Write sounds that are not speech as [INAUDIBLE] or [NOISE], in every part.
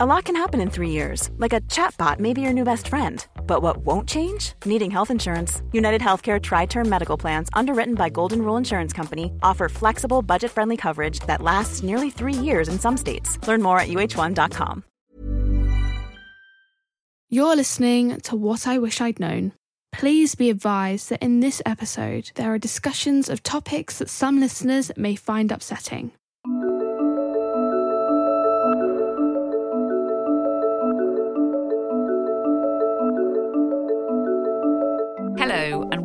A lot can happen in three years, like a chatbot may be your new best friend. But what won't change? Needing health insurance. United Healthcare Tri Term Medical Plans, underwritten by Golden Rule Insurance Company, offer flexible, budget friendly coverage that lasts nearly three years in some states. Learn more at uhone.com. You're listening to What I Wish I'd Known. Please be advised that in this episode, there are discussions of topics that some listeners may find upsetting.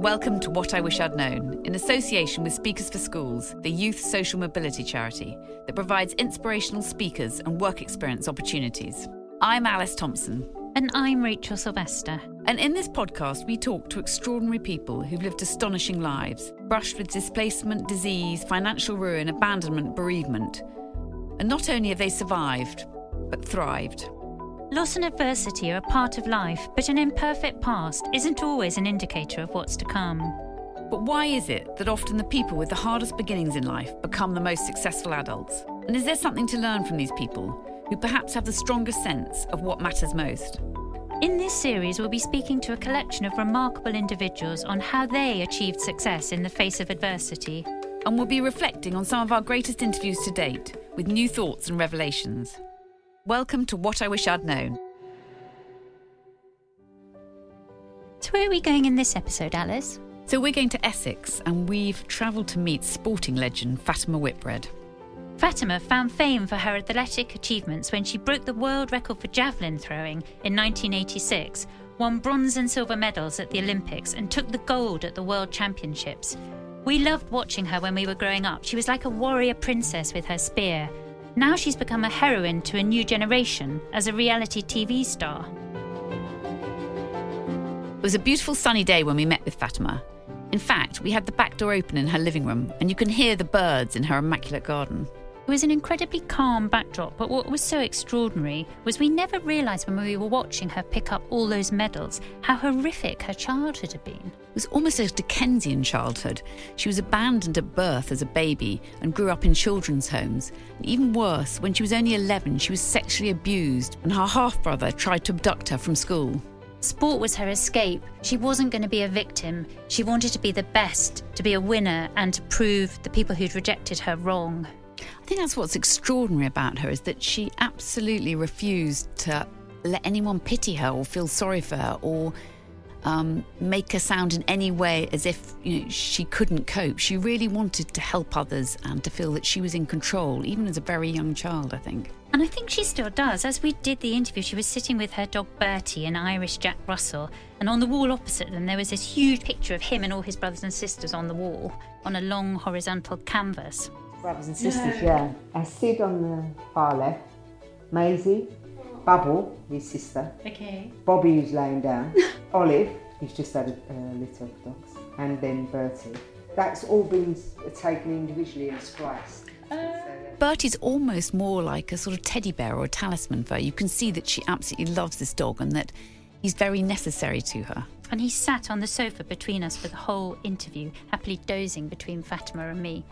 Welcome to What I Wish I'd Known, in association with Speakers for Schools, the youth social mobility charity that provides inspirational speakers and work experience opportunities. I'm Alice Thompson. And I'm Rachel Sylvester. And in this podcast, we talk to extraordinary people who've lived astonishing lives, brushed with displacement, disease, financial ruin, abandonment, bereavement. And not only have they survived, but thrived. Loss and adversity are a part of life, but an imperfect past isn't always an indicator of what's to come. But why is it that often the people with the hardest beginnings in life become the most successful adults? And is there something to learn from these people who perhaps have the strongest sense of what matters most? In this series, we'll be speaking to a collection of remarkable individuals on how they achieved success in the face of adversity. And we'll be reflecting on some of our greatest interviews to date with new thoughts and revelations. Welcome to What I Wish I'd Known. So, where are we going in this episode, Alice? So, we're going to Essex and we've travelled to meet sporting legend Fatima Whitbread. Fatima found fame for her athletic achievements when she broke the world record for javelin throwing in 1986, won bronze and silver medals at the Olympics, and took the gold at the World Championships. We loved watching her when we were growing up. She was like a warrior princess with her spear. Now she's become a heroine to a new generation as a reality TV star. It was a beautiful sunny day when we met with Fatima. In fact, we had the back door open in her living room, and you can hear the birds in her immaculate garden. It was an incredibly calm backdrop, but what was so extraordinary was we never realised when we were watching her pick up all those medals how horrific her childhood had been. It was almost a Dickensian childhood. She was abandoned at birth as a baby and grew up in children's homes. And even worse, when she was only 11, she was sexually abused, and her half brother tried to abduct her from school. Sport was her escape. She wasn't going to be a victim. She wanted to be the best, to be a winner, and to prove the people who'd rejected her wrong. I think that's what's extraordinary about her is that she absolutely refused to let anyone pity her or feel sorry for her or um, make her sound in any way as if you know, she couldn't cope. She really wanted to help others and to feel that she was in control, even as a very young child, I think. And I think she still does. As we did the interview, she was sitting with her dog Bertie, an Irish Jack Russell, and on the wall opposite them, there was this huge picture of him and all his brothers and sisters on the wall on a long horizontal canvas brothers and sisters, yeah. And Sid on the far left, Maisie, Bubble, his sister. Okay. Bobby, who's laying down. [LAUGHS] Olive, who's just had a, a litter of dogs. And then Bertie. That's all been taken individually and spliced. Uh, Bertie's almost more like a sort of teddy bear or a talisman for her. You can see that she absolutely loves this dog and that he's very necessary to her. And he sat on the sofa between us for the whole interview, happily dozing between Fatima and me.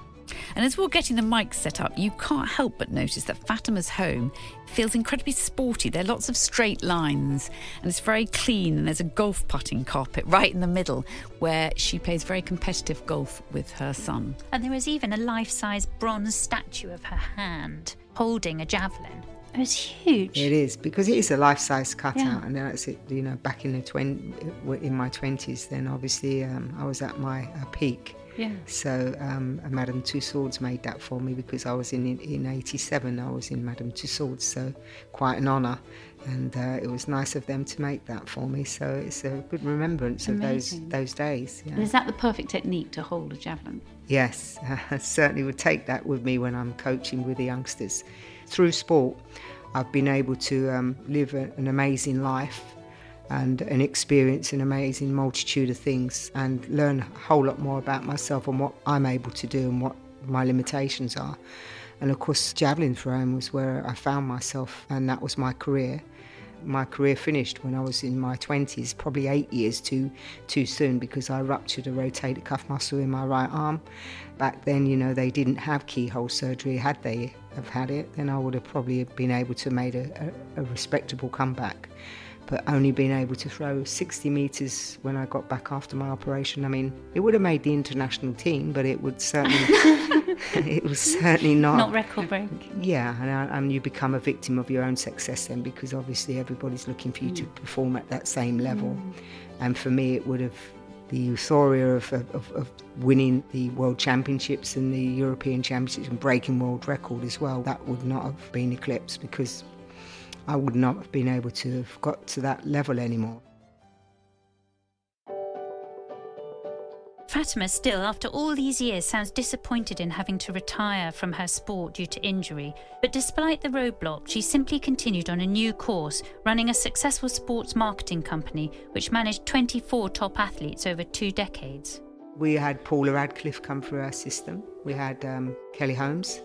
And as we're getting the mics set up, you can't help but notice that Fatima's home feels incredibly sporty. There are lots of straight lines and it's very clean, and there's a golf putting carpet right in the middle where she plays very competitive golf with her son. And there was even a life size bronze statue of her hand holding a javelin. It was huge. It is because it is a life-size cutout, yeah. and that's it. You know, back in the twen- in my twenties, then obviously um, I was at my uh, peak, yeah. So um, Madame Tussauds made that for me because I was in in '87. I was in Madame Tussauds, so quite an honour, and uh, it was nice of them to make that for me. So it's a good remembrance Amazing. of those those days. Yeah. And is that the perfect technique to hold a javelin? Yes, I [LAUGHS] certainly would take that with me when I'm coaching with the youngsters. Through sport, I've been able to um, live a, an amazing life and, and experience an amazing multitude of things and learn a whole lot more about myself and what I'm able to do and what my limitations are. And of course, javelin throwing was where I found myself, and that was my career. My career finished when I was in my 20s, probably eight years too too soon because I ruptured a rotator cuff muscle in my right arm. Back then, you know, they didn't have keyhole surgery, had they? have had it, then I would have probably been able to have made a, a, a respectable comeback. But only being able to throw 60 metres when I got back after my operation, I mean, it would have made the international team, but it would certainly, [LAUGHS] it was certainly not. Not record break. Yeah, and, uh, and you become a victim of your own success then because obviously everybody's looking for you to mm. perform at that same level. Mm. And for me, it would have the euphoria of, of, of winning the world championships and the European championships and breaking world record as well. That would not have been eclipsed because I would not have been able to have got to that level anymore. Fatima still, after all these years, sounds disappointed in having to retire from her sport due to injury. But despite the roadblock, she simply continued on a new course, running a successful sports marketing company which managed 24 top athletes over two decades. We had Paula Radcliffe come through our system. We had um, Kelly Holmes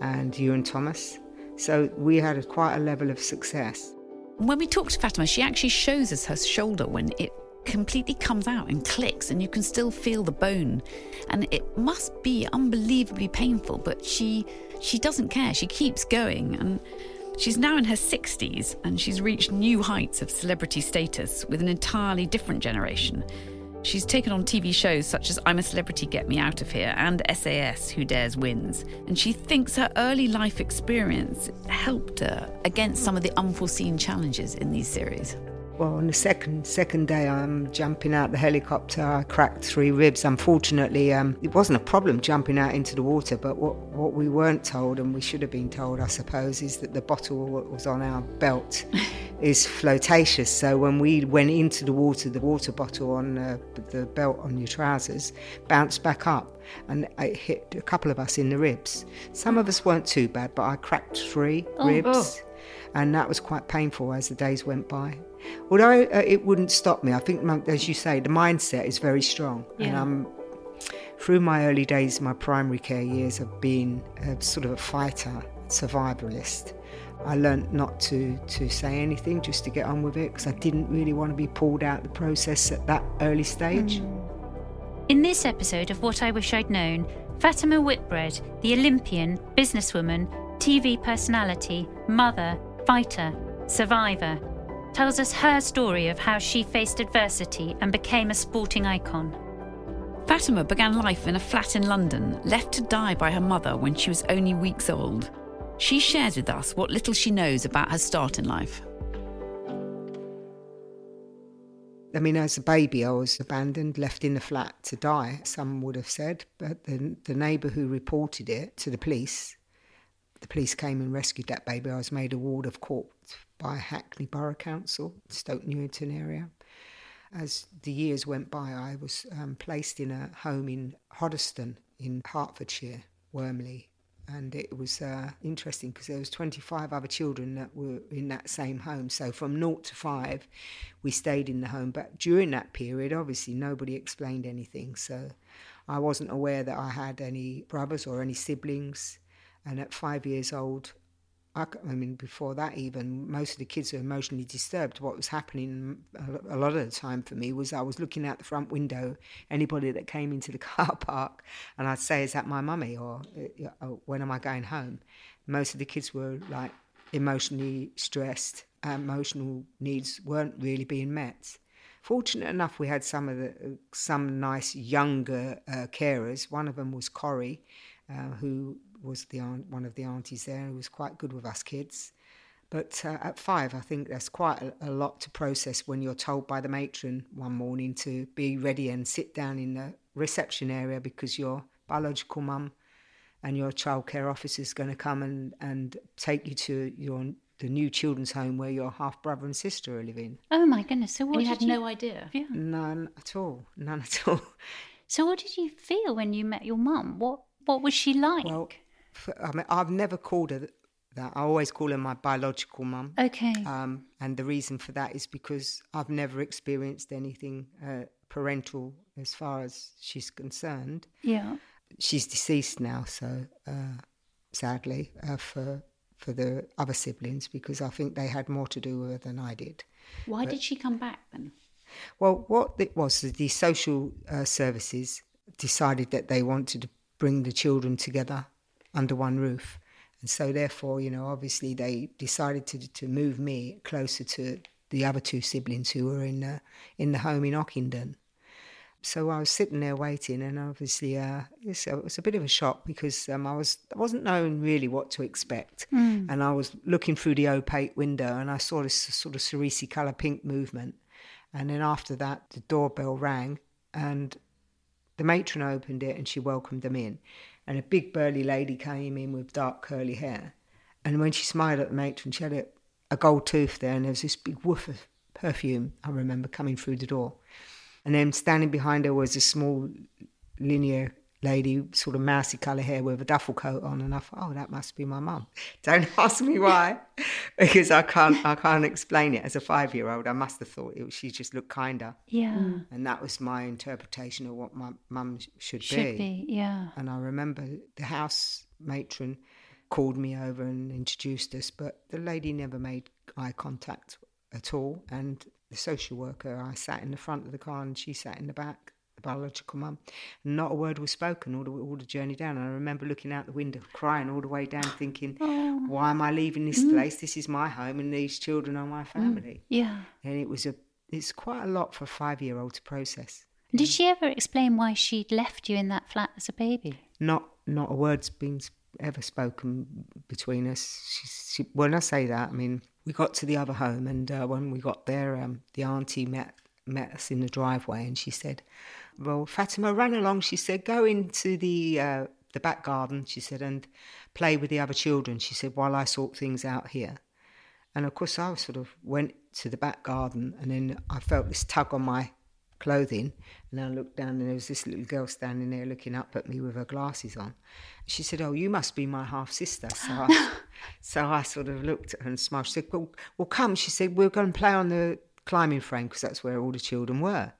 and Iwan Thomas. So we had quite a level of success. When we talk to Fatima, she actually shows us her shoulder when it completely comes out and clicks, and you can still feel the bone. And it must be unbelievably painful, but she she doesn't care. She keeps going, and she's now in her 60s, and she's reached new heights of celebrity status with an entirely different generation. She's taken on TV shows such as I'm a Celebrity, Get Me Out of Here and SAS, Who Dares Wins. And she thinks her early life experience helped her against some of the unforeseen challenges in these series. Well, on the second second day, I'm jumping out the helicopter. I cracked three ribs. Unfortunately, um, it wasn't a problem jumping out into the water. But what, what we weren't told, and we should have been told, I suppose, is that the bottle that was on our belt [LAUGHS] is flotacious. So when we went into the water, the water bottle on uh, the belt on your trousers bounced back up, and it hit a couple of us in the ribs. Some of us weren't too bad, but I cracked three ribs and that was quite painful as the days went by. Although uh, it wouldn't stop me, I think, my, as you say, the mindset is very strong, and I'm through my early days, my primary care years of being a, sort of a fighter, survivalist. I learnt not to, to say anything, just to get on with it, because I didn't really want to be pulled out the process at that early stage. In this episode of What I Wish I'd Known, Fatima Whitbread, the Olympian, businesswoman, TV personality, mother, fighter, survivor, tells us her story of how she faced adversity and became a sporting icon. Fatima began life in a flat in London, left to die by her mother when she was only weeks old. She shares with us what little she knows about her start in life. I mean, as a baby, I was abandoned, left in the flat to die, some would have said. But the, the neighbour who reported it to the police, the police came and rescued that baby. I was made a ward of court by Hackney Borough Council, Stoke Newington area. As the years went by, I was um, placed in a home in Hoddesdon in Hertfordshire, Wormley. And it was uh, interesting because there was 25 other children that were in that same home. So from naught to five, we stayed in the home. But during that period, obviously, nobody explained anything. So I wasn't aware that I had any brothers or any siblings. And at five years old, I, mean, before that, even most of the kids were emotionally disturbed. What was happening a, a lot of the time for me was I was looking out the front window, anybody that came into the [LAUGHS] car park, and I'd say, Is that my mummy? Or "Uh, uh, when am I going home? Most of the kids were like emotionally stressed, emotional needs weren't really being met. Fortunate enough, we had some of the some nice younger uh, carers. One of them was Corrie, uh, who was the aunt, one of the aunties there, who was quite good with us kids. But uh, at five, I think that's quite a, a lot to process when you're told by the matron one morning to be ready and sit down in the reception area because your biological mum and your childcare officer is going to come and, and take you to your the new children's home where your half brother and sister are living. Oh my goodness! So what And you did had no idea. Yeah. None at all. None at all. So what did you feel when you met your mum? What What was she like? Well, f I mean, I've never called her that. I always call her my biological mum. okay. Um, and the reason for that is because I've never experienced anything uh, parental as far as she's concerned. yeah. She's deceased now, so uh, sadly uh, for for the other siblings because I think they had more to do with her than I did. Why did she come back then? Well, what it was, the social uh, services decided that they wanted to bring the children together under one roof. And so, therefore, you know, obviously they decided to, to move me closer to the other two siblings who were in, uh, in the home in Ockendon. So I was sitting there waiting, and obviously uh, it was a bit of a shock because um, I was I wasn't knowing really what to expect, mm. and I was looking through the opaque window, and I saw this sort of cerise colour pink movement, and then after that the doorbell rang, and the matron opened it and she welcomed them in, and a big burly lady came in with dark curly hair, and when she smiled at the matron, she had a, a gold tooth there, and there was this big woof of perfume I remember coming through the door. And then standing behind her was a small linear lady, sort of mousy colour hair with a duffel coat on, and I thought, oh, that must be my mum. [LAUGHS] Don't ask me why, [LAUGHS] because I can't, I can't explain it. As a five-year-old, I must have thought it, she just looked kinder. Yeah, mm. and that was my interpretation of what my mum should, should be. be. Yeah, and I remember the house matron called me over and introduced us, but the lady never made eye contact at all, and the social worker. I sat in the front of the car and she sat in the back, the biological mum. Not a word was spoken all the, all the journey down. And I remember looking out the window, crying all the way down, thinking, oh. why am I leaving this mm. place? This is my home and these children are my mm. family. Mm. Yeah. And it was a, it's quite a lot for a five year old to process. Did she ever explain why she'd left you in that flat as a baby? Not, not a word's been ever spoken between us. She, she, when I say that, I mean, we got to the other home, and uh, when we got there, um, the auntie met met us in the driveway, and she said, "Well, Fatima, ran along." She said, "Go into the uh, the back garden." She said, "and play with the other children." She said, "While I sort things out here." And of course, I sort of went to the back garden, and then I felt this tug on my clothing. And I looked down, and there was this little girl standing there looking up at me with her glasses on. She said, "Oh, you must be my half sister." So, I, [LAUGHS] so I sort of looked at her and smiled. She said, "Well, well, come." She said, "We're going to play on the climbing frame because that's where all the children were."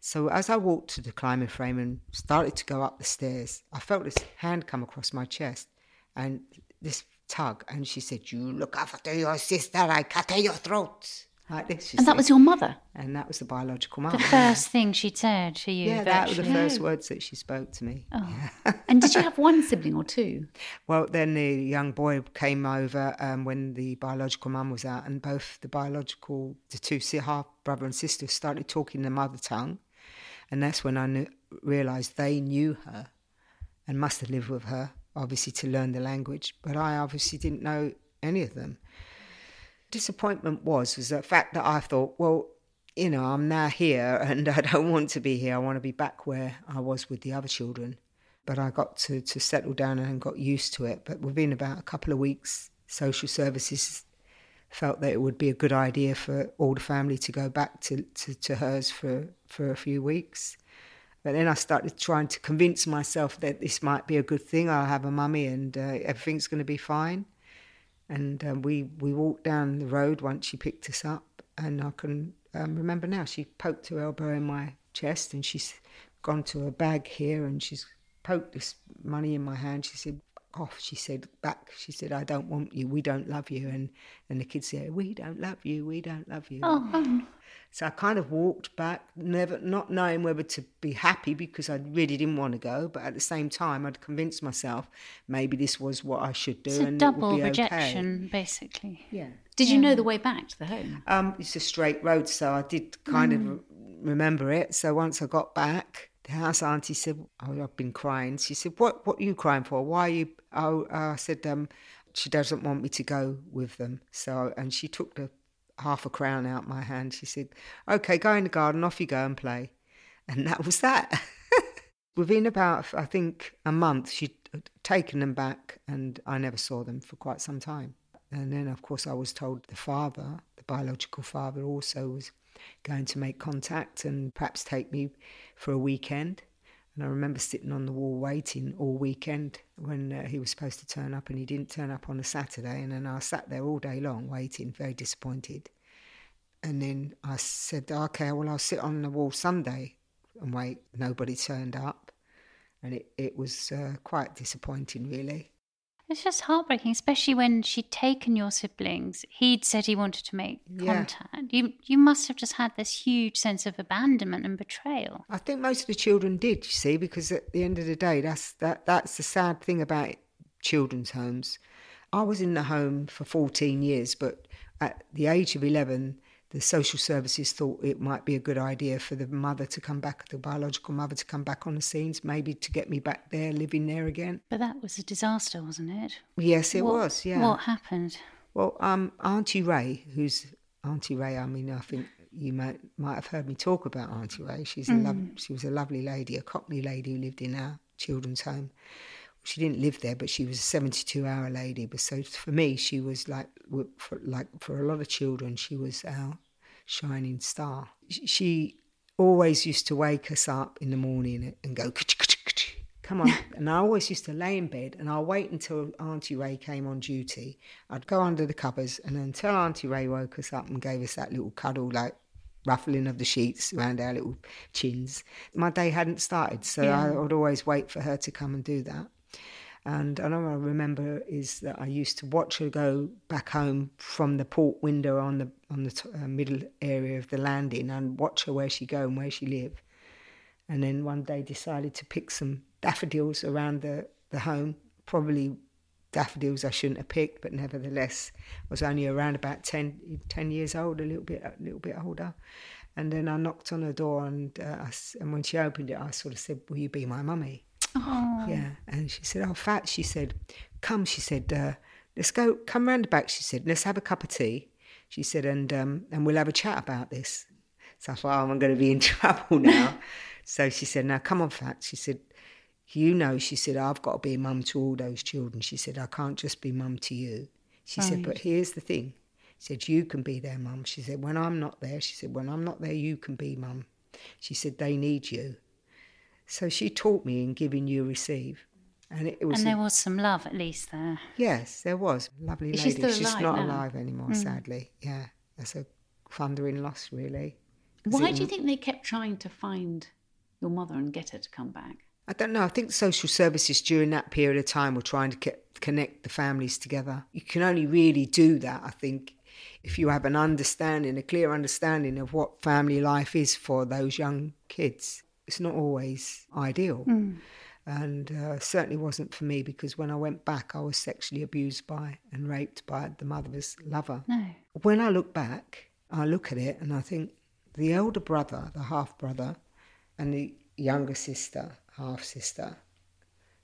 So as I walked to the climbing frame and started to go up the stairs, I felt this hand come across my chest, and this tug. And she said, "You look after your sister. I cut her your throat." Like this. and said. that was your mother? And that was the biological mother. The first thing she said to you. Yeah, that were the first words that she spoke to me. Oh. Yeah. [LAUGHS] and did you have one sibling or two? Well, then the young boy came over um, when the biological mum was out, and both the biological, the two half brother and sister started talking the mother tongue. And that's when I knew, realised they knew her and must have lived with her, obviously, to learn the language. But I obviously didn't know any of them disappointment was was the fact that I thought, well, you know, I'm now here and [LAUGHS] I don't want to be here. I want to be back where I was with the other children. But I got to, to settle down and got used to it. But within about a couple of weeks, social services felt that it would be a good idea for all the family to go back to, to, to hers for, for a few weeks. But then I started trying to convince myself that this might be a good thing. I'll have a mummy and uh, everything's going to be fine. And um, we, we walked down the road once she picked us up, and I can um, remember now she poked her elbow in my chest and she's gone to a bag here and she's poked this money in my hand. She said, off. She said back. She said, "I don't want you. We don't love you." And and the kids said, "We don't love you. We don't love you." Oh. So I kind of walked back, never not knowing whether to be happy because I really didn't want to go, but at the same time, I'd convinced myself maybe this was what I should do, it's and double it would be rejection, okay. basically. Yeah. Did you know the way back to the home? Um, it's a straight road, so I did kind mm. of remember it. So once I got back, the house auntie said, "Oh, I've been crying." She said, "What? What are you crying for? Why are you?" Oh, I said, um, "She doesn't want me to go with them." So, and she took the half a crown out my hand. She said, "Okay, go in the garden. Off you go and play." [LAUGHS] And that was that. [LAUGHS] Within about, I think, a month, she'd taken them back, and I never saw them for quite some time. And then, of course, I was told the father, the biological father, also was going to make contact and perhaps take me for a weekend. And I remember sitting on the wall waiting all weekend when uh, he was supposed to turn up, and he didn't turn up on a Saturday. And then I sat there all day long waiting, very disappointed. And then I said, okay, well, I'll sit on the wall Sunday and wait. Nobody turned up. And it, it was uh, quite disappointing, really. It's just heartbreaking, especially when she'd taken your siblings. He'd said he wanted to make yeah. contact. You you must have just had this huge sense of abandonment and betrayal. I think most of the children did, you see, because at the end of the day, that's that that's the sad thing about children's homes. I was in the home for 14 years, but at the age of 11, the social services thought it might be a good idea for the mother to come back, the biological mother to come back on the scenes, maybe to get me back there, living there again. But that was a disaster, wasn't it? Yes, it What- was. Yeah. What happened? Well, um, Auntie Ray, who's Auntie Ray, I mean, I think you might might have heard me talk about Auntie Ray. She's a lov- she was a lovely lady, a Cockney lady who lived in our children's home. She didn't live there, but she was a seventy-two hour lady. But so for me, she was like for, like for a lot of children, she was our shining star. She always used to wake us up in the morning and go, "Kch, kch, kch, come on. [LAUGHS] and I always used to lay in bed and I'll wait until Auntie Ray came on duty. I'd go under the covers and until Auntie Ray woke us up and gave us that little cuddle, like ruffling of the sheets around our little chins, my day hadn't started. So I would always wait for her to come and do that. And know I remember is that I used to watch her go back home from the port window on the on the t- uh, middle area of the landing and watch her where she go and where she live. And then one day decided to pick some daffodils around the, the home, probably daffodils I shouldn't have picked, but nevertheless, I was only around about 10, 10 years old, a little bit a little bit older. And then I knocked on her door, and uh, I and when she opened it, I sort of said, "Will you be my mummy?" Yeah, and she said, "Oh, fat." She said, "Come," she said, uh, "Let's go. Come round the back." She said, "Let's have a cup of tea." She said, "And um, and we'll have a chat about this." So I thought, oh, I'm going to be in [LAUGHS] trouble now. so she said, "Now come on, fat." She said, "You know," she said, "I've got to be a mum to all those children." She said, "I can't just be mum to you." She said, "But here's the thing." She said, "You can be their mum." She said, "When I'm not there," she said, "When I'm not there, you can be mum." She said, "They need you." So she taught me in giving you receive. And it, it was And a- there was some love, at least there. Yes, there was. Lovely lady. she still She's alive not now? alive anymore, mm. sadly. Yeah. That's a thundering loss, really. Why do you think they kept trying to find your mother and get her to come back? I don't know. I think social services during that period of time were trying to connect the families together. You can only really do that, I think, if you have an understanding, a clear understanding of what family life is for those young kids. It's not always ideal. Mm. And uh, certainly wasn't for me because when I went back, I was sexually abused by and raped by the mother's lover. No. When I look back, I look at it and I think the elder brother, the half brother, and the younger sister, half sister,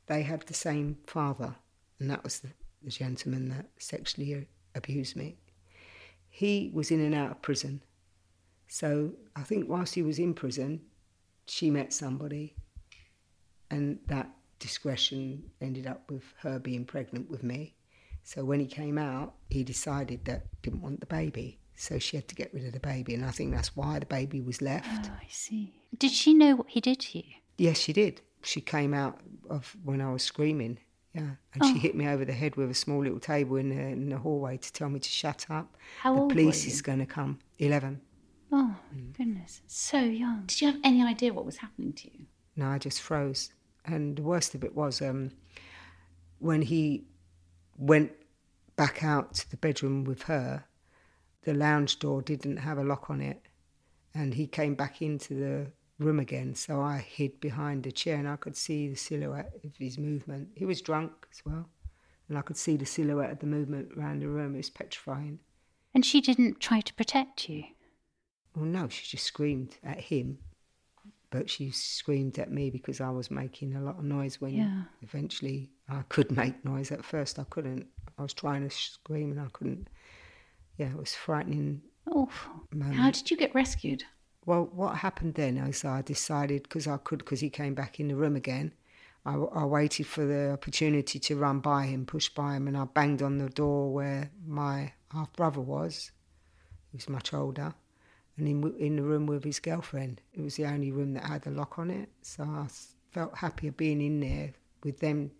they had the same father, and that was the, the gentleman that sexually abused me. He was in and out of prison. So I think whilst he was in prison, she met somebody, and that discretion ended up with her being pregnant with me. So when he came out, he decided that he didn't want the baby. So she had to get rid of the baby, and I think that's why the baby was left. Oh, I see. Did she know what he did to you? Yes, she did. She came out of when I was screaming. Yeah, and she hit me over the head with a small little table in the, in the hallway to tell me to shut up. How the old police is going to come. Eleven. Oh, Mm. goodness. So young. Did you have any idea what was happening to you? No, I just froze. And the worst of it was um, when he went back out to the bedroom with her, the lounge door didn't have a lock on it. And he came back into the room again. So I hid behind a chair and I could see the silhouette of his movement. He was drunk as well. And I could see the silhouette of the movement around the room. It was petrifying. And she didn't try to protect you? Well, no, she just screamed at him, but she screamed at me because I was making a lot of noise when Yeah. eventually I could make noise. At first, I couldn't. I was trying to scream and I couldn't. Yeah, it was frightening. Awful. Moment. How did you get rescued? Well, what happened then is I decided because I could, because he came back in the room again. I, I waited for the opportunity to run by him, push by him, and I banged on the door where my half brother was. He was much older, and in in the room with his girlfriend. It was the only room that had a lock on it, so I felt happier being in there with them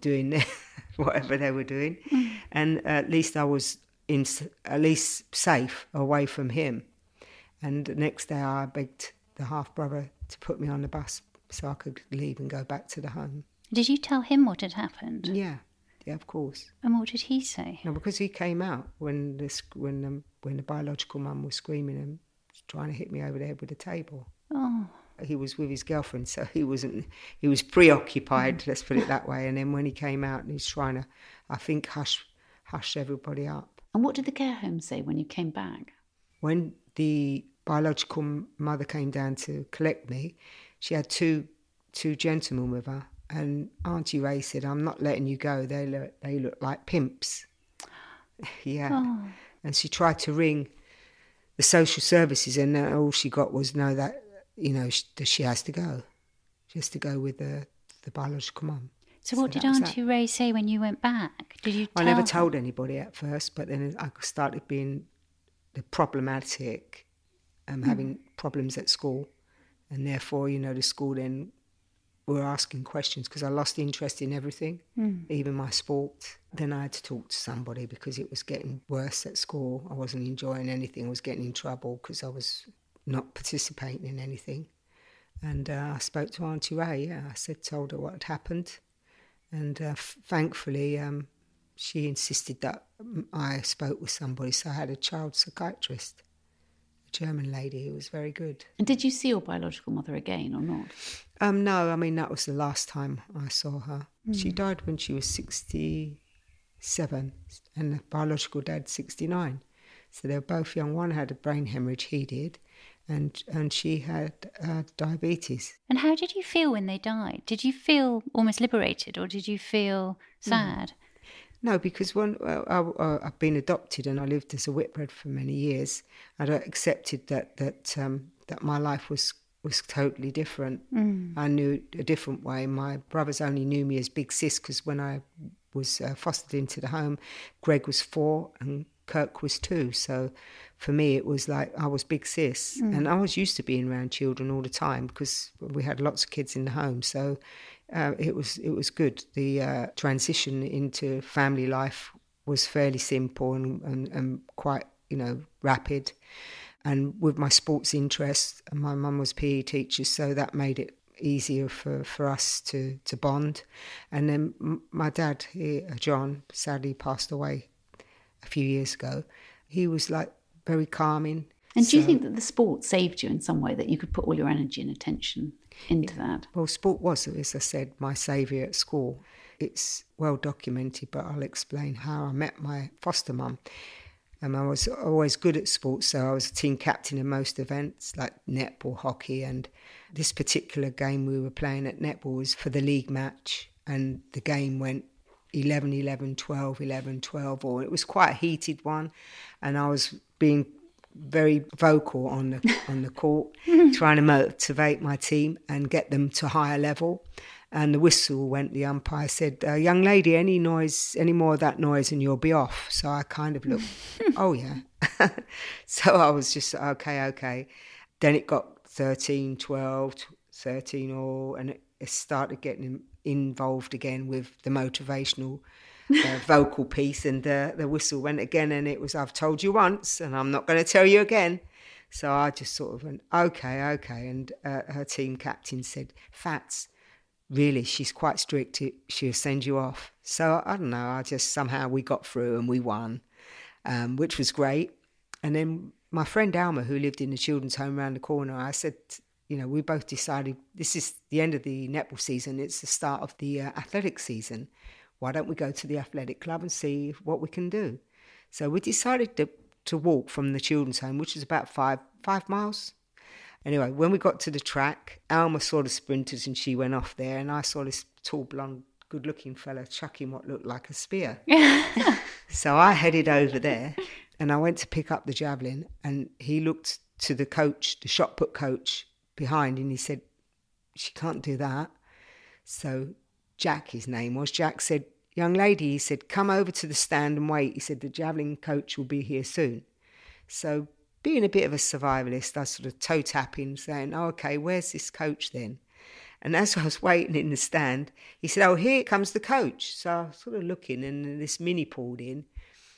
doing [LAUGHS] whatever they were doing, mm. and at least I was in at least safe away from him. And the next day, I begged the half brother to put me on the bus so I could leave and go back to the home. Did you tell him what had happened? Yeah, yeah, of course. And what did he say? No, because he came out when this when um, when the biological mum was screaming and trying to hit me over the head with a table. Oh, He was with his girlfriend, so he wasn't. He was preoccupied. Let's put it that way. And then when he came out and he's trying to, I think hush hush everybody up. And what did the care home say when you came back? When the biological mother came down to collect me, she had two two gentlemen with her, and Auntie Ray said, "I'm not letting you go. They look they look like pimps." [LAUGHS] yeah, and she tried to ring the social services, and uh, all she got was no that you know sh- that she has to go, she has to go with the the biological mum. So, what So did Auntie Ray say when you went back? Did you? I never her? told anybody at first, but then I started being the problematic, um, having problems at school, and therefore, you know, the school then were asking questions because I lost interest in everything, even my sport. Then I had to talk to somebody because it was getting worse at school. I wasn't enjoying anything. I was getting in trouble because I was not participating in anything. And uh, I spoke to Auntie Ray. Yeah, I said, told her what had happened, and uh, f- thankfully, um, she insisted that mm, I spoke with somebody. So I had a child psychiatrist, German lady who was very good. And did you see your biological mother again or not? Um, no, I mean that was the last time I saw her. She died when she was sixty-seven, and the biological dad sixty-nine. So they were both young. One had a brain hemorrhage, he did, and and she had uh, diabetes. And how did you feel when they died? Did you feel almost liberated, or did you feel sad? No, because when I, I, I've been adopted and I lived as a Whitbread for many years, I'd accepted that that um, that my life was was totally different. I knew a different way. My brothers only knew me as Big Sis because when I was uh, fostered into the home, Greg was four and Kirk was two. So for me, it was like I was Big Sis, and I was used to being around children all the time because we had lots of kids in the home. So uh, it was it was good. The uh, transition into family life was fairly simple and, and, and quite you know rapid. And with my sports interests, my mum was PE teacher, so that made it easier for, for us to, to bond. And then my dad, he, uh, John, sadly passed away a few years ago. He was like very calming. And do you think that the sport saved you in some way, that you could put all your energy and attention into that? Well, sport was, as I said, my saviour at school. It's well documented, but I'll explain how I met my foster mum. Um, I was always good at sports, so I was a team captain in most events like netball, hockey, and this particular game we were playing at netball was for the league match, and the game went 11 11, 12 11, 12, or it was quite a heated one, and I was being very vocal on the on the court, [LAUGHS] trying to motivate my team and get them to higher level. And the whistle went. The umpire said, uh, "Young lady, any noise, any more of that noise, and you'll be off." So I kind of looked, [LAUGHS] "Oh yeah." [LAUGHS] so I was just okay, okay. Then it got 13, 12, 13 all, and it, it started getting involved again with the motivational [LAUGHS] uh, vocal piece, and the whistle went again, and it was, "I've told you once, and I'm not going to tell you again." So I just sort of went, "Okay, okay," and uh, her team captain said, "Fats." Really, she's quite strict. She'll send you off. So I don't know. I just somehow we got through and we won, um, which was great. And then my friend Alma, who lived in the children's home around the corner, I said, you know, we both decided this is the end of the netball season. It's the start of the uh, athletic season. Why don't we go to the athletic club and see what we can do? So we decided to to walk from the children's home, which is about five five miles. Anyway, when we got to the track, Alma saw the sprinters and she went off there, and I saw this tall, blonde, good-looking fella chucking what looked like a spear. [LAUGHS] so I headed over there, and I went to pick up the javelin, and he looked to the coach, the shot put coach behind, and he said, "She can't do that." So Jack, his name was, Jack said, Young lady, he said, come over to the stand and wait. He said, the javelin coach will be here soon. So, being a bit of a survivalist, I sort of toe tapping, saying, oh, okay, where's this coach then? And as I was [LAUGHS] waiting in the stand, he said, oh, here comes the coach. So I was sort of looking, and this mini pulled in,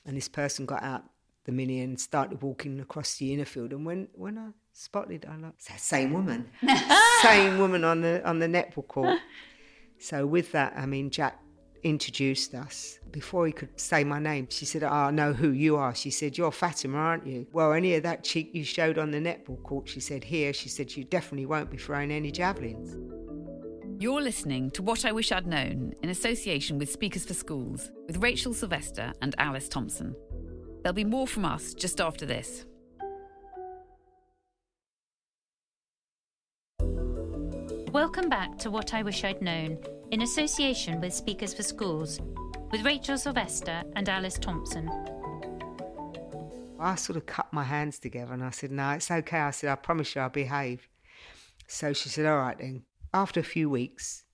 and this person got out the mini and started walking across the inner field. And when, when I spotted, I like, it's that same woman, [LAUGHS] same woman on the on the netball court. So with that, I mean, Jack introduced us. Before he could say my name, she said, oh, I know who you are. She said, You're Fatima, aren't you? Well, any of that cheek you showed on the netball court, she said, Here, she said, You definitely won't be throwing any javelins. You're listening to What I Wish I'd Known in association with Speakers for Schools with Rachel Sylvester and Alice Thompson. There'll be more from us just after this. Welcome back to What I Wish I'd Known in association with Speakers for Schools with Rachel Sylvester and Alice Thompson. I sort of cut my hands together and I said, No, it's okay. I said, I promise you I'll behave. So she said, All right then. After a few weeks,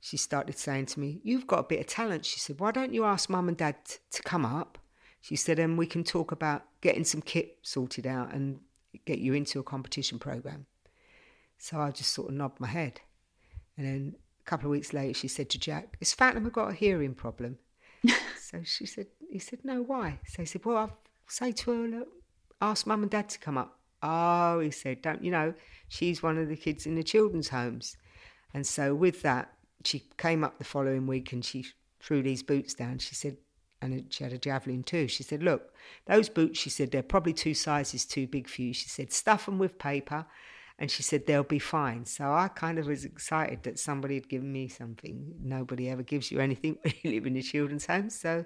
she started saying to me, You've got a bit of talent. She said, Why don't you ask mum and dad t- to come up? She said, And we can talk about getting some kit sorted out and get you into a competition program. So I just sort of nodded my head. And then a couple of weeks later, she said to Jack, Has Fatima got a hearing problem? [LAUGHS] so she said, He said, No, why? So he said, Well, I'll say to her, Look, ask mum and dad to come up. Oh, he said, Don't you know, she's one of the kids in the children's homes. And so with that, she came up the following week and she threw these boots down. She said, and she had a javelin too. She said, Look, those boots, she said, they're probably two sizes too big for you. She said, Stuff them with paper. And she said, They'll be fine. So I kind of was excited that somebody had given me something. Nobody ever gives you anything [LAUGHS] when you live in a children's home. So,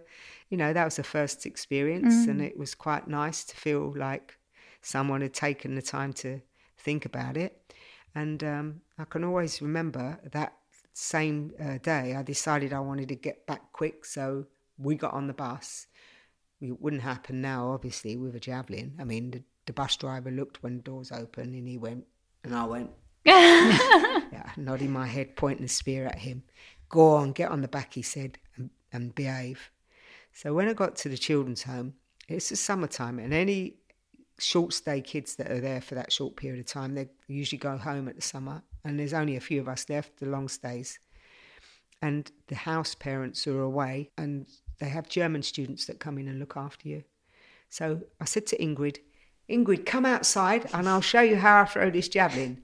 you know, that was the first experience. And it was quite nice to feel like someone had taken the time to think about it. And um, I can always remember that same uh, day, I decided I wanted to get back quick. So we got on the bus. It wouldn't happen now, obviously, with a javelin. I mean, the, the bus driver looked when the doors opened and he went, and I went, [LAUGHS] yeah, nodding my head, pointing the spear at him. Go on, get on the back, he said, and, and behave. So when I got to the children's home, it's the summertime, and any short stay kids that are there for that short period of time, they usually go home at the summer, and there's only a few of us left, the long stays. And the house parents are away, and they have German students that come in and look after you. So I said to Ingrid, Ingrid, come outside and I'll show you how I throw this javelin.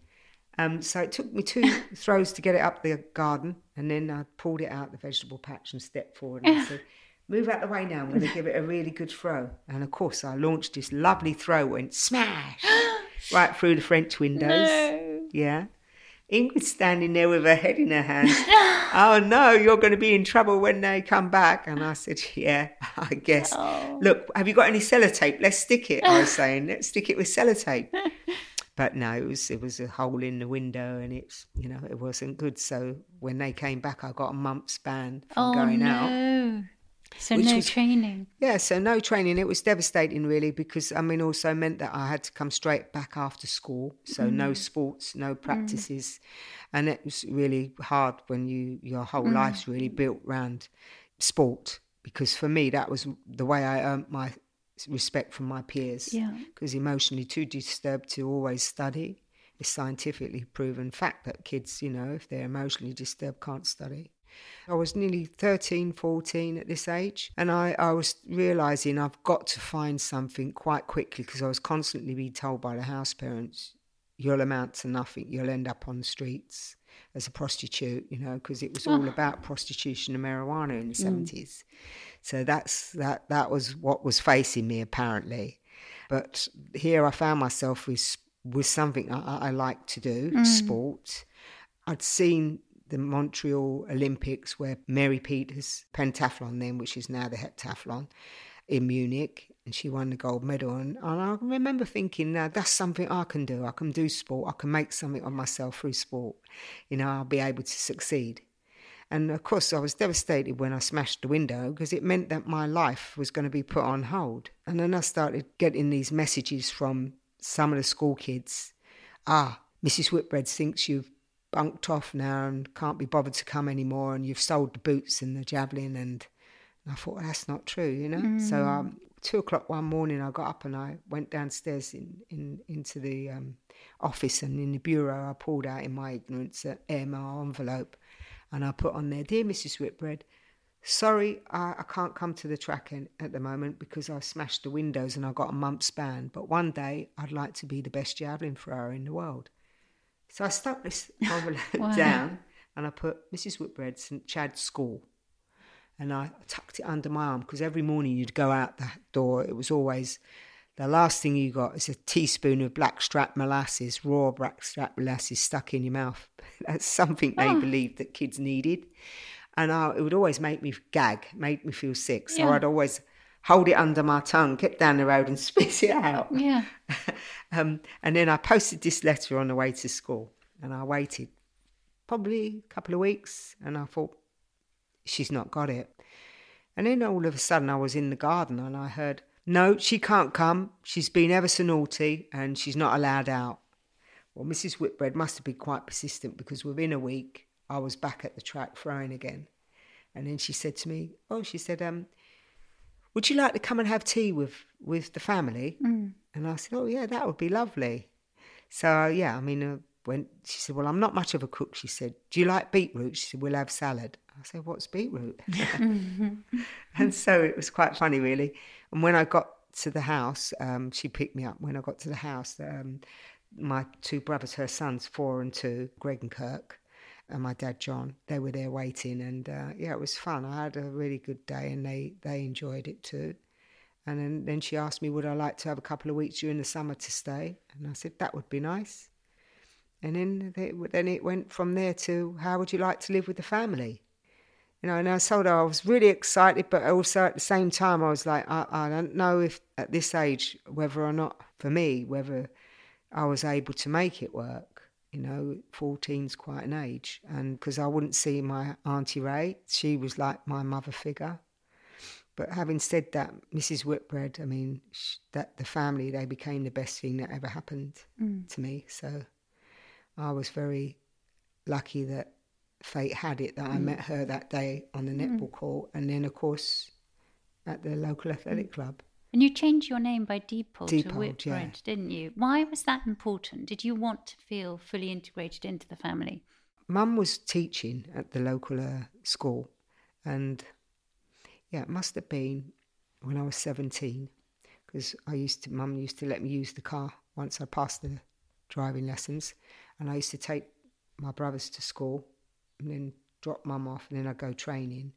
Um, so it took me two [LAUGHS] throws to get it up the garden, and then I pulled it out the vegetable patch and stepped forward and I said, [LAUGHS] Move out the way now, I'm going to give it a really good throw. And of course, I launched this lovely throw, went smash [GASPS] right through the French windows. [GASPS] Yeah. Ingrid's standing there with her head in her hands. [LAUGHS] oh no, you're going to be in trouble when they come back. And I said, Yeah, [LAUGHS] I guess. Oh. Look, have you got any sellotape? Let's stick it. I was saying, let's stick it with sellotape. [LAUGHS] But no, it was it was a hole in the window, and it's you know it wasn't good. So when they came back, I got a month's ban from Oh going no. out. So no was- training. Yeah, so no training. It was devastating, really, because I mean, also meant that I had to come straight back after school. So no mm. sports, no mm. practices, and it was really hard when you your whole mm. life's really built around sport. Because for me, that was the way I earned my respect from my peers. Yeah. Because emotionally too disturbed to always study. It's scientifically proven fact that kids, you know, if they're emotionally disturbed, can't study. I was nearly 13, 14 at this age, and I, I was realizing I've got to find something quite quickly because I was constantly being told by the house parents, you'll amount to nothing, you'll end up on the streets as a prostitute, you know, because it was ah. all about prostitution and marijuana in the mm. 70s. So that's that that was what was facing me apparently. But here I found myself with with something I, I I like to do, mm. sport. I'd seen the Montreal Olympics where Mary Peters, pentathlon then, which is now the heptathlon, in Munich, and she won the gold medal. And, and I remember thinking, now that's something I can do. I can do sport. I can make something of myself through sport. You know, I'll be able to succeed. And of course, I was devastated when I smashed the window because it meant that my life was going to be put on hold. And then I started getting these messages from some of the school kids Ah, Mrs. Whitbread thinks you've bunked off now and can't be bothered to come anymore, and you've sold the boots and the javelin. And I thought, that's not true, you know? So, um, two o'clock one morning, I got up and I went downstairs in, in into the um, office, and in the bureau, I pulled out in my ignorance an AMR envelope and I put on there, Dear Mrs. Whitbread, sorry, I, I can't come to the track in, at the moment because I smashed the windows and I got a month's ban, but one day I'd like to be the best javelin thrower in the world. So I stuck this [LAUGHS] envelope [LAUGHS] down and I put Mrs. Whitbread, St. Chad's School. And I tucked it under my arm because every morning you'd go out that door, it was always the last thing you got is a teaspoon of blackstrap molasses, raw blackstrap molasses stuck in your mouth. [LAUGHS] That's something they Oh. believed that kids needed. And I, it would always make me gag, make me feel sick. So Yeah. I'd always hold it under my tongue, get down the road and [LAUGHS] spit it out. Yeah. [LAUGHS] um, and then I posted this letter on the way to school and I waited probably a couple of weeks and I thought, she's not got it. And then all of a sudden I was in the garden and I heard, no, she can't come. She's been ever so naughty and she's not allowed out. Well, Mrs. Whitbread must have been quite persistent because within a week I was back at the track throwing again. And then she said to me, oh, she said, um, would you like to come and have tea with, with the family? And I said, oh, yeah, that would be lovely. So, yeah, I mean, uh, when she said, well, I'm not much of a cook, she said, do you like beetroot? She said, we'll have salad. I said, what's beetroot? [LAUGHS] and so it was quite funny, really. And when I got to the house, um, she picked me up. When I got to the house, um, my two brothers, her sons, four and two, Greg and Kirk, and my dad John, they were there waiting, and uh, yeah, it was fun. I had a really good day, and they they enjoyed it too. And then, then she asked me, would I like to have a couple of weeks during the summer to stay? And I said that would be nice. And then they, then it went from there to how would you like to live with the family? You know, and I told her I was really excited, but also at the same time I was like, I, I don't know if at this age whether or not for me whether I was able to make it work. You know, 14's quite an age, and because I wouldn't see my auntie Ray, she was like my mother figure. But having said that, Mrs. Whitbread, I mean, sh- that the family they became the best thing that ever happened mm. to me. So I was very lucky that fate had it that I mm. met her that day on the netball mm. court, and then of course at the local athletic club. And you changed your name by deed poll to Whitbread, yeah. didn't you? Why was that important? Did you want to feel fully integrated into the family? Mum was teaching at the local uh, school, and yeah, it must have been when I was 17, because I used to, Mum used to let me use the car once I passed the driving lessons, and I used to take my brothers to school and then drop Mum off, and then I'd go training,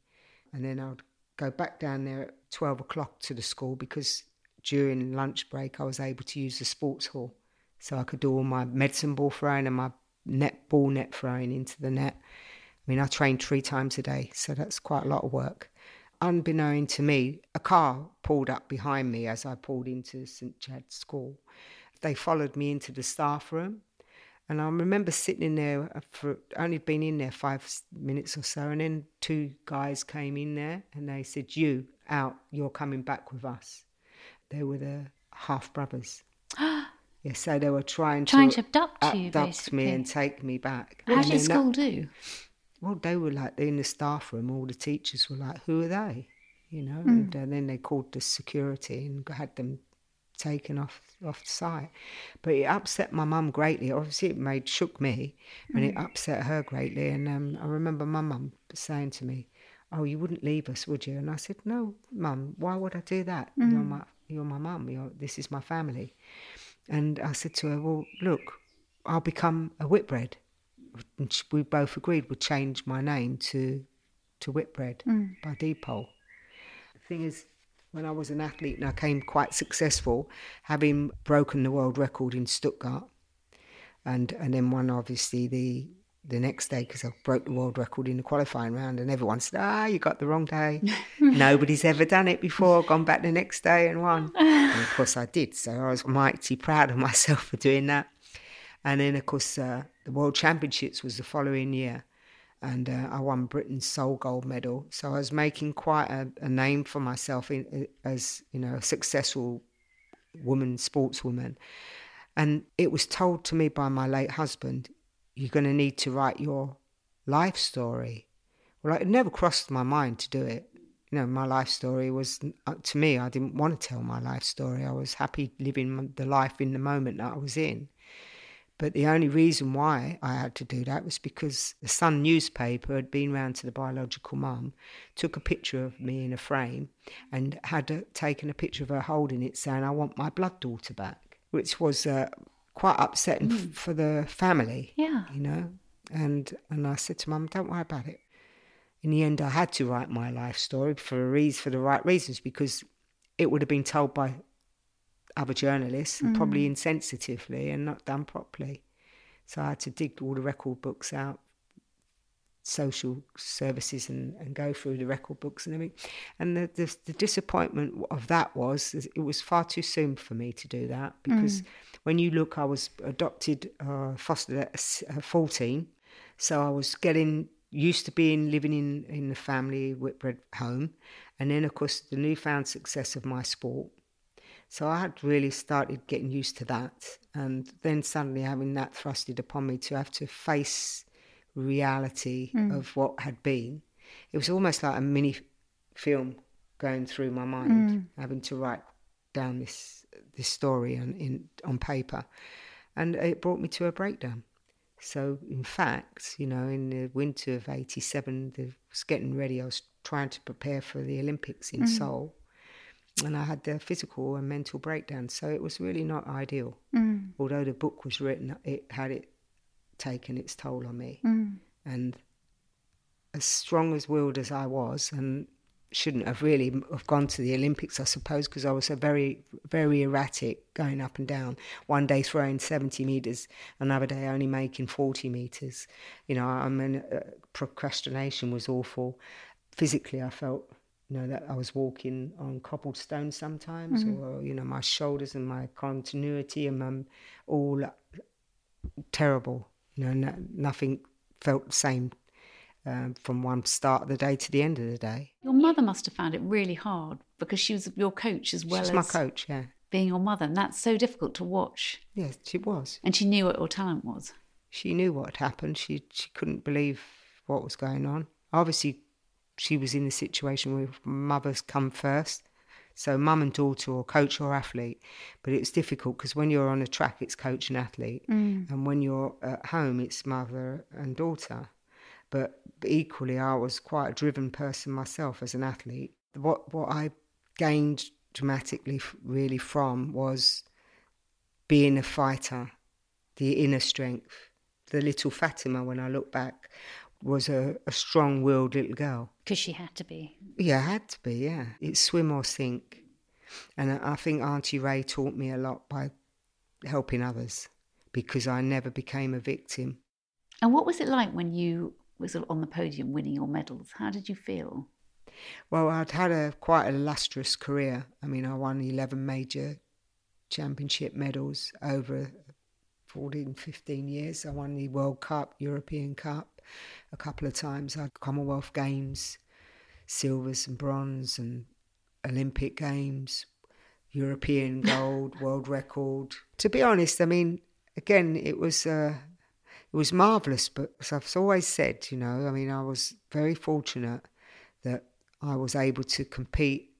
and then I'd go back down there at 12 o'clock to the school because during lunch break I was able to use the sports hall. So I could do all my medicine ball throwing and my net ball net throwing into the net. I mean, I trained three times a day, so that's quite a lot of work. Unbeknown to me, a car pulled up behind me as I pulled into St Chad's School. They followed me into the staff room, and I remember sitting in there for only been in there five minutes or so, and then two guys came in there and they said, "You out? You're coming back with us." They were the half brothers. [GASPS] yeah, so they were trying, Trying to abduct you, abduct me and take me back. How And did that- school do? well, they were like in the staff room. All the teachers were like, "Who are they?" You know, Hmm. and uh, then they called the security and had them taken off off the site. But it upset my mum greatly. Obviously, it made shook me, and it upset her greatly. And um, I remember my mum saying to me, "Oh, you wouldn't leave us, would you?" And I said, "No, mum. Why would I do that? You're Hmm. my you're my mum. You're this is my family." And I said to her, "Well, look, I'll become a Whitbread." And we both agreed we'd change my name to to Whitbread by deed poll. The thing is, when I was an athlete and I came quite successful, having broken the world record in Stuttgart, and and then won obviously the the next day because I broke the world record in the qualifying round, and everyone said, "Ah, you got the wrong day. [LAUGHS] Nobody's ever done it before. Gone back the next day and won." [LAUGHS] and of course, I did. So I was mighty proud of [LAUGHS] myself for doing that. And then, of course, uh, the World Championships was the following year, and uh, I won Britain's sole gold medal. So I was making quite a, a name for myself in, as you know a successful woman sportswoman. And it was told to me by my late husband, "You're going to need to write your life story." Well, it never crossed my mind to do it. You know, my life story was uh, to me. I didn't want to tell my life story. I was happy living the life in the moment that I was in. But the only reason why I had to do that was because the Sun newspaper had been round to the biological mum, took a picture of me in a frame, and had uh, taken a picture of her holding it, saying, "I want my blood daughter back," which was uh, quite upsetting f- for the family. Yeah. you know. And and I said to mum, "Don't worry about it." In the end, I had to write my life story for a reason, for the right reasons, because it would have been told by other journalists, and probably insensitively and not done properly. So I had to dig all the record books out, social services, and, and go through the record books and everything. And the, the, the disappointment of that was it was far too soon for me to do that because when you look, I was adopted, uh, fostered at uh, 14. So I was getting used to being living in, in the family Whitbread home. And then, of course, the newfound success of my sport. So I had really started getting used to that. And then suddenly having that thrusted upon me to have to face reality hmm. of what had been. It was almost like a mini film going through my mind, hmm. having to write down this this story on, in, on paper. And it brought me to a breakdown. So, in fact, you know, in the winter of 87, I was getting ready. I was trying to prepare for the Olympics in hmm. Seoul. And I had the physical and mental breakdown. So it was really not ideal. Although the book was written, it had it taken its toll on me. And as strong as willed as I was, and shouldn't have really have gone to the Olympics, I suppose, because I was so very, very erratic going up and down. One day throwing 70 metres, another day only making 40 metres. You know, I mean, uh, procrastination was awful. Physically, I felt, you know, that I was walking on cobblestone sometimes, or, you know, my shoulders and my continuity and my, all terrible. You know, no, nothing felt the same um, from one start of the day to the end of the day. Your mother must have found it really hard because she was your coach as well She's as my coach, yeah. being your mother. And that's so difficult to watch. Yes, she was. And she knew what your talent was. She knew what had happened. She she couldn't believe what was going on. Obviously, she was in the situation where mothers come first. So mum and daughter or coach or athlete. But it's difficult because when you're on a track, it's coach and athlete. Mm. And when you're at home, it's mother and daughter. But equally, I was quite a driven person myself as an athlete. What what I gained dramatically, really, from was being a fighter, the inner strength. The little Fatima, when I look back, was a, a strong-willed little girl. Because she had to be. Yeah, had to be. Yeah, it's swim or sink, and I I think Auntie Ray taught me a lot by helping others because I never became a victim. And what was it like when you was on the podium winning your medals? How did you feel? Well, I'd had a quite a lustrous career. I mean, I won 11 major championship medals over 14, 15 years. I won the World Cup, European Cup a couple of times. I had Commonwealth Games, silvers and bronze, and Olympic Games, European [LAUGHS] gold, world record. To be honest, I mean, again, it was uh, it was marvelous. But as I've always said, you know, I mean, I was very fortunate that I was able to compete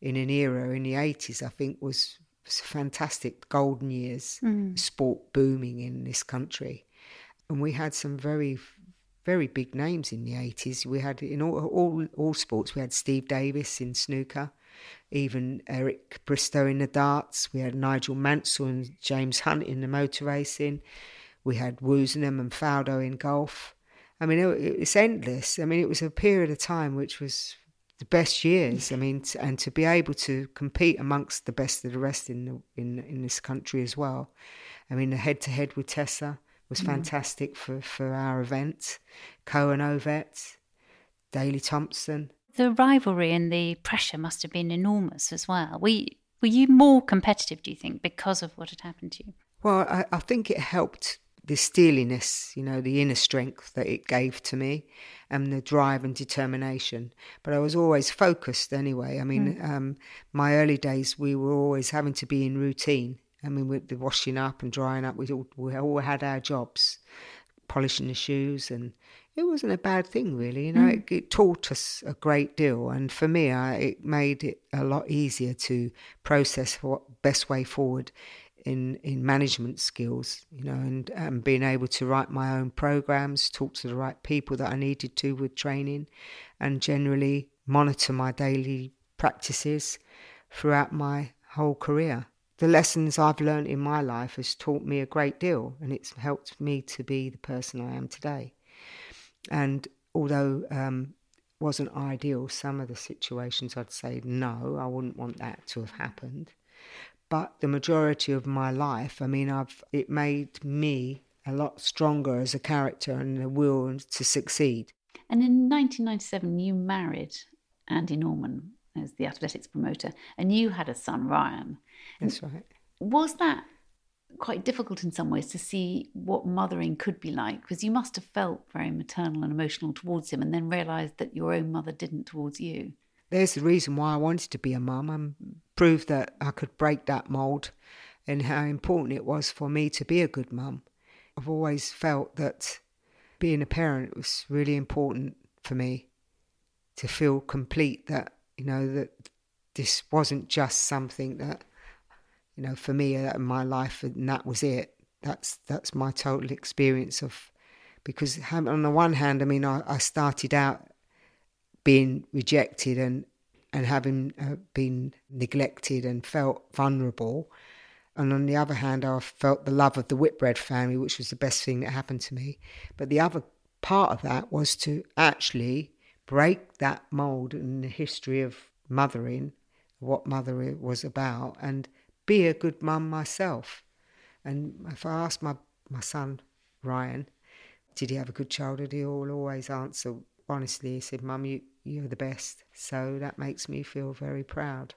in an era in the 80s, I think was, was fantastic, golden years, sport booming in this country. And we had some very, very big names in the 80s. We had in all, all, all sports, we had Steve Davis in snooker, even Eric Bristow in the darts. We had Nigel Mansell and James Hunt in the motor racing. We had Woosnam and Faldo in golf. I mean, it, it's endless. I mean, it was a period of time which was the best years. I mean, t- and to be able to compete amongst the best of the rest in the, in in this country as well. I mean, the head to head with Tessa was fantastic for for our event. Coe and Ovett, Daley Thompson. The rivalry and the pressure must have been enormous as well. Were you, were you more competitive, do you think, because of what had happened to you? Well, I, I think it helped the steeliness, you know, the inner strength that it gave to me and the drive and determination. But I was always focused anyway. I mean, um, my early days, we were always having to be in routine. I mean, with the washing up and drying up, we all, we all had our jobs, polishing the shoes, and it wasn't a bad thing, really. You know, mm. it, it taught us a great deal, and for me, I, it made it a lot easier to process what best way forward in in management skills. You know, and and being able to write my own programs, talk to the right people that I needed to with training, and generally monitor my daily practices throughout my whole career the lessons I've learned in my life has taught me a great deal and it's helped me to be the person I am today. And although um, wasn't ideal, some of the situations I'd say no, I wouldn't want that to have happened. But the majority of my life, I mean, I've it made me a lot stronger as a character and a will to succeed. And in 1997, you married Andy Norman as the athletics promoter, and you had a son, Ryan. That's right. Was that quite difficult in some ways to see what mothering could be like? Because you must have felt very maternal and emotional towards him, and then realised that your own mother didn't towards you. There's the reason why I wanted to be a mum and prove that I could break that mould and how important it was for me to be a good mum. I've always felt that being a parent was really important for me to feel complete that you know that this wasn't just something that you know for me uh, in my life and that was it that's that's my total experience of because on the one hand i mean i, I started out being rejected and and having uh, been neglected and felt vulnerable and on the other hand, I felt the love of the Whitbread family, which was the best thing that happened to me. But the other part of that was to actually break that mold in the history of mothering, what mothering was about, and be a good mum myself. And if I ask my, my son, Ryan, did he have a good childhood, he'll always answer honestly. He said, Mum, you, you're the best. So that makes me feel very proud.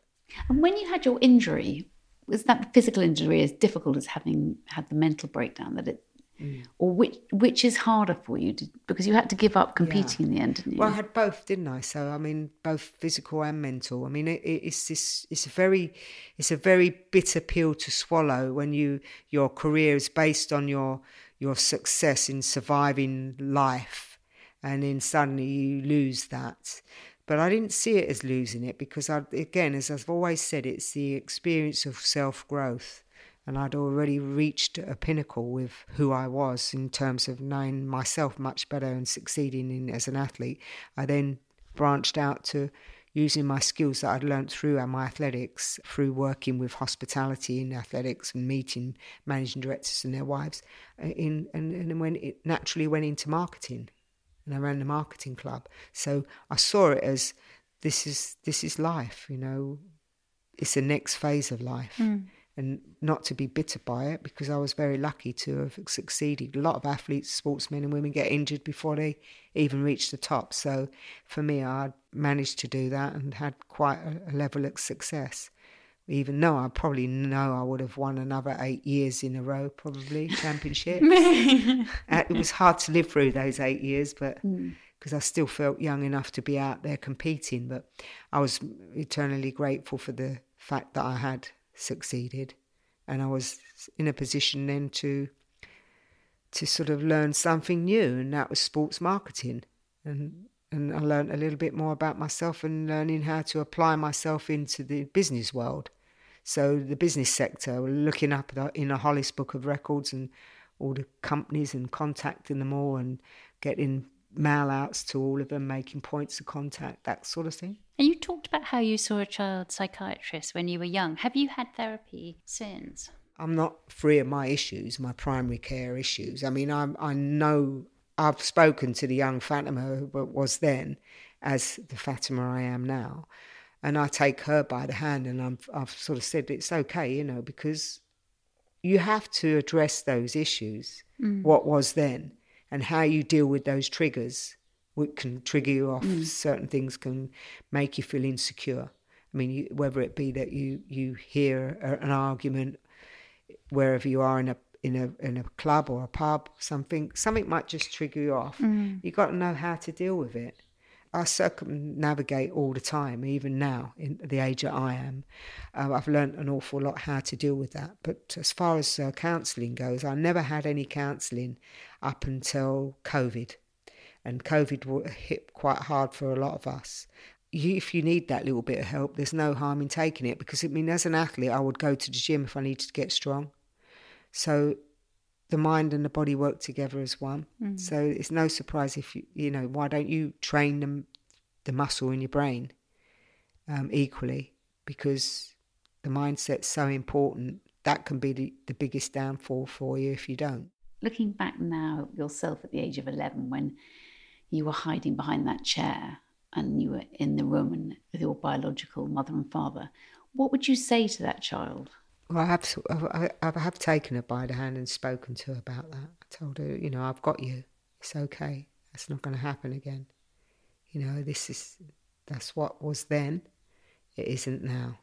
And when you had your injury, was that physical injury as difficult as having had the mental breakdown that it mm. or which which is harder for you to, because you had to give up competing yeah. in the end didn't you well i had both didn't i so i mean both physical and mental i mean it, it's this it's a very it's a very bitter pill to swallow when you your career is based on your your success in surviving life and then suddenly you lose that but I didn't see it as losing it because, I, again, as I've always said, it's the experience of self growth. And I'd already reached a pinnacle with who I was in terms of knowing myself much better and succeeding in as an athlete. I then branched out to using my skills that I'd learned through my athletics, through working with hospitality in athletics and meeting managing directors and their wives, uh, in, and, and when it naturally went into marketing and I ran the marketing club. So I saw it as this is this is life, you know. It's the next phase of life. Mm. And not to be bitter by it because I was very lucky to have succeeded. A lot of athletes, sportsmen, and women get injured before they even reach the top. So for me, I managed to do that and had quite a, level of success even though I probably know I would have won another eight years in a row, probably [LAUGHS] championships. Uh, it was hard to live through those eight years, but because mm. I still felt young enough to be out there competing. But I was eternally grateful for the fact that I had succeeded, and I was in a position then to to sort of learn something new, and that was sports marketing, and and I learned a little bit more about myself and learning how to apply myself into the business world. So the business sector, looking up in a Hollis book of records and all the companies and contacting them all and getting mail outs to all of them, making points of contact, that sort of thing. And you talked about how you saw a child psychiatrist when you were young. Have you had therapy since? I'm not free of my issues, my primary care issues. I mean, I, I know I've spoken to the young Fatima who was then as the Fatima I am now and I take her by the hand and i have sort of said it's okay, you know, because you have to address those issues, mm. what was then, and how you deal with those triggers, what can trigger you off. Mm. Certain things can make you feel insecure. I mean, you, whether it be that you you hear a, an argument wherever you are in a in a in a club or a pub, something something might just trigger you off. Mm. You got to know how to deal with it. I circumnavigate all the time, even now, in the age that I am. Uh, I've learnt an awful lot how to deal with that. But as far as uh, counselling goes, I never had any counselling up until COVID. And COVID hit quite hard for a lot of us. You, if you need that little bit of help, there's no harm in taking it because I mean, as an athlete, I would go to the gym if I needed to get strong. So the mind and the body work together as one. Mm. So it's no surprise if you, you know, why don't you train them, the muscle in your brain um, equally? Because the mindset's so important. That can be the, the biggest downfall for you if you don't. Looking back now, yourself at the age of 11, when you were hiding behind that chair and you were in the room and with your biological mother and father, what would you say to that child? Well, I have, I have taken her by the hand and spoken to her about that. I told her, you know, I've got you. It's okay. That's not going to happen again. You know, this is, that's what was then. It isn't now.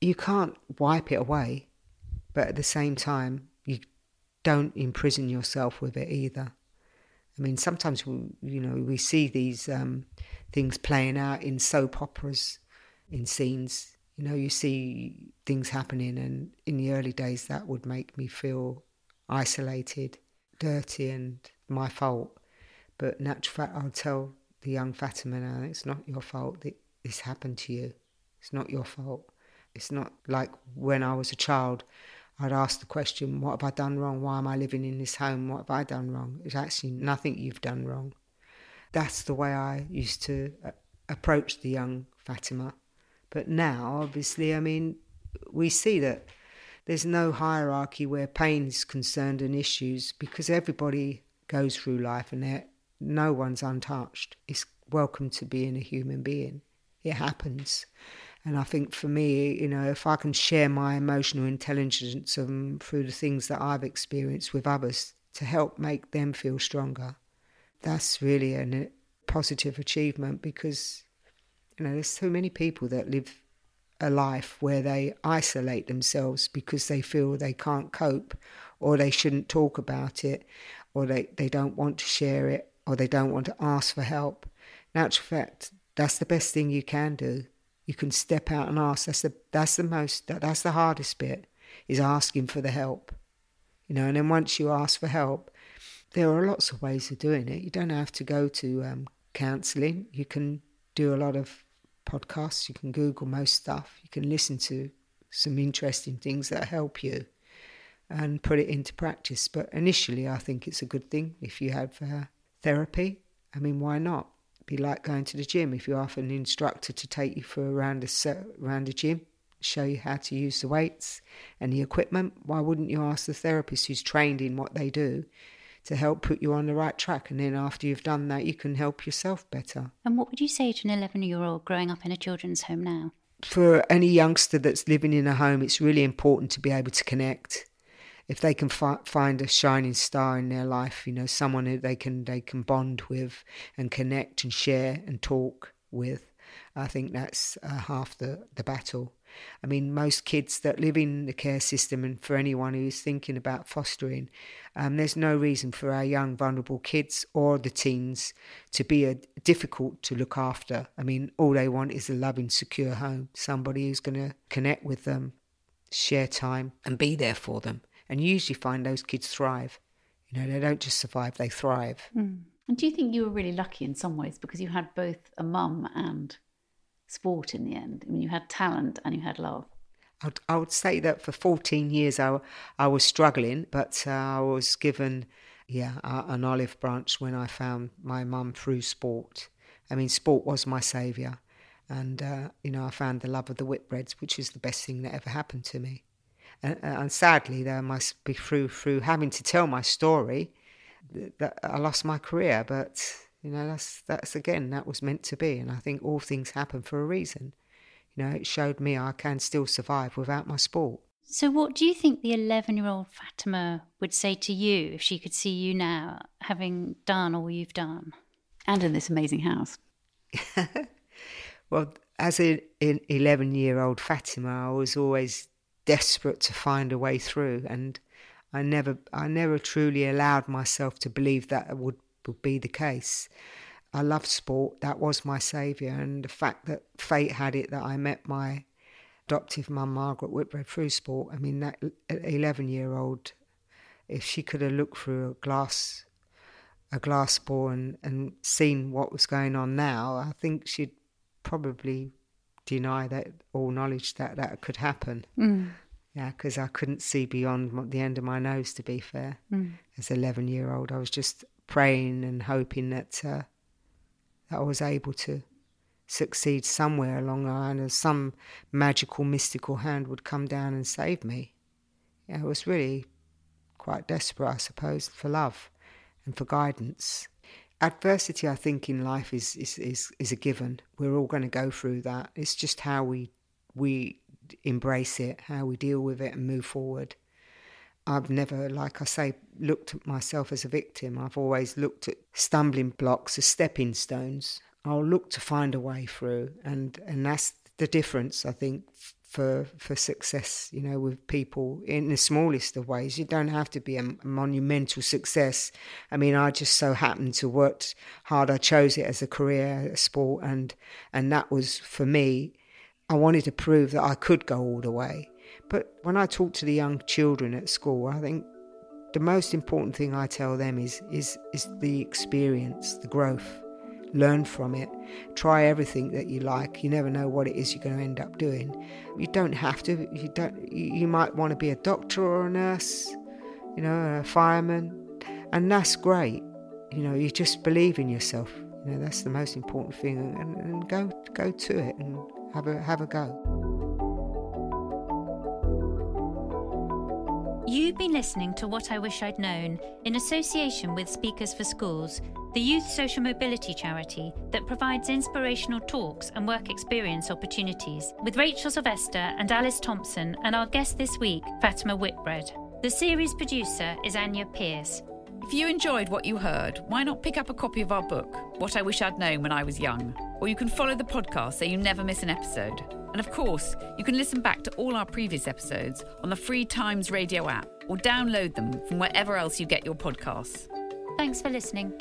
You can't wipe it away, but at the same time, you don't imprison yourself with it either. I mean, sometimes we, you know, we see these um, things playing out in soap operas, in scenes. You know, you see things happening, and in the early days, that would make me feel isolated, dirty, and my fault. But natural fact, I'll tell the young Fatima now, it's not your fault that this happened to you. It's not your fault. It's not like when I was a child, I'd ask the question, What have I done wrong? Why am I living in this home? What have I done wrong? It's actually nothing you've done wrong. That's the way I used to uh, approach the young Fatima. But now, obviously, I mean, we see that there's no hierarchy where pain is concerned and issues because everybody goes through life and no one's untouched. It's welcome to being a human being. It happens. And I think for me, you know, if I can share my emotional intelligence um, through the things that I've experienced with others to help make them feel stronger, that's really a positive achievement because, you know, there's so many people that live a life where they isolate themselves because they feel they can't cope or they shouldn't talk about it or they, they don't want to share it or they don't want to ask for help. In actual fact, that's the best thing you can do you can step out and ask. That's the that's the most that, that's the hardest bit is asking for the help. You know, and then once you ask for help, there are lots of ways of doing it. You don't have to go to um, counselling. You can do a lot of podcasts. You can Google most stuff. You can listen to some interesting things that help you and put it into practice. But initially, I think it's a good thing if you have uh, therapy. I mean, why not? be like going to the gym. If you ask an instructor to take you for a round of around the gym, show you how to use the weights and the equipment, why wouldn't you ask the therapist who's trained in what they do to help put you on the right track? And then after you've done that, you can help yourself better. And what would you say to an 11 year old growing up in a children's home now? For any youngster that's living in a home, it's really important to be able to connect if they can fi- find a shining star in their life, you know, someone who they can they can bond with and connect and share and talk with, I think that's uh, half the the battle. I mean, most kids that live in the care system, and for anyone who's thinking about fostering, um, there's no reason for our young, vulnerable kids or the teens to be a, difficult to look after. I mean, all they want is a loving, secure home, somebody who's going to connect with them, share time, and be there for them and usually find those kids thrive. You know, they don't just survive, they thrive. Mm. And do you think you were really lucky in some ways because you had both a mum and sport in the end? I mean, you had talent and you had love. I'd, I would say that for 14 years I, I was struggling, but uh, I was given, yeah, uh, an olive branch when I found my mum through sport. I mean, sport was my saviour. And, uh, you know, I found the love of the Whitbreads, which is the best thing that ever happened to me. And, and sadly, must be through through having to tell my story that I lost my career. But you know, that's that's again that was meant to be, and I think all things happen for a reason. You know, it showed me I can still survive without my sport. So, what do you think the 11 year old Fatima would say to you if she could see you now, having done all you've done? And in this amazing house. [LAUGHS] well, as an 11 year old Fatima, I was always desperate to find a way through, and I never, I never truly allowed myself to believe that would, would be the case. I loved sport; that was my saviour, and the fact that fate had it that I met my adoptive mum, Margaret Whitbread, through sport. I mean, that eleven-year-old, if she could have looked through a glass, a glass ball and, and seen what was going on now, I think she'd probably deny that all knowledge that that could happen. Mm. Yeah, because I couldn't see beyond the end of my nose. To be fair, mm. as an eleven year old, I was just praying and hoping that uh, that I was able to succeed somewhere along the line, and some magical, mystical hand would come down and save me. Yeah, I was really quite desperate, I suppose, for love and for guidance adversity, I think, in life is, is, is, is a given. We're all going to go through that. It's just how we we embrace it, how we deal with it and move forward. I've never, like I say, looked at myself as a victim. I've always looked at stumbling blocks as stepping stones. I'll look to find a way through, and and that's the difference, I think, for for success. You know, with people in the smallest of ways. You don't have to be a monumental success. I mean, I just so happened to work hard. I chose it as a career, a sport, and and that was for me. I wanted to prove that I could go all the way but when I talk to the young children at school, I think the most important thing I tell them is is is the experience, the growth. Learn from it. Try everything that you like. You never know what it is you're going to end up doing. You don't have to. You don't. You might want to be a doctor or a nurse, you know, a fireman, and that's great. You know, you just believe in yourself. You know, that's the most important thing, and, and go go to it and have a have a go. You've been listening to What I Wish I'd Known in association with Speakers for Schools, the youth social mobility charity that provides inspirational talks and work experience opportunities, with Rachel Sylvester and Alice Thompson, and our guest this week, Fatima Whitbread. The series producer is Anya Pearce. If you enjoyed what you heard, why not pick up a copy of our book, What I Wish I'd Known When I Was Young? Or you can follow the podcast so you never miss an episode. And of course, you can listen back to all our previous episodes on the Free Times Radio app or download them from wherever else you get your podcasts. Thanks for listening.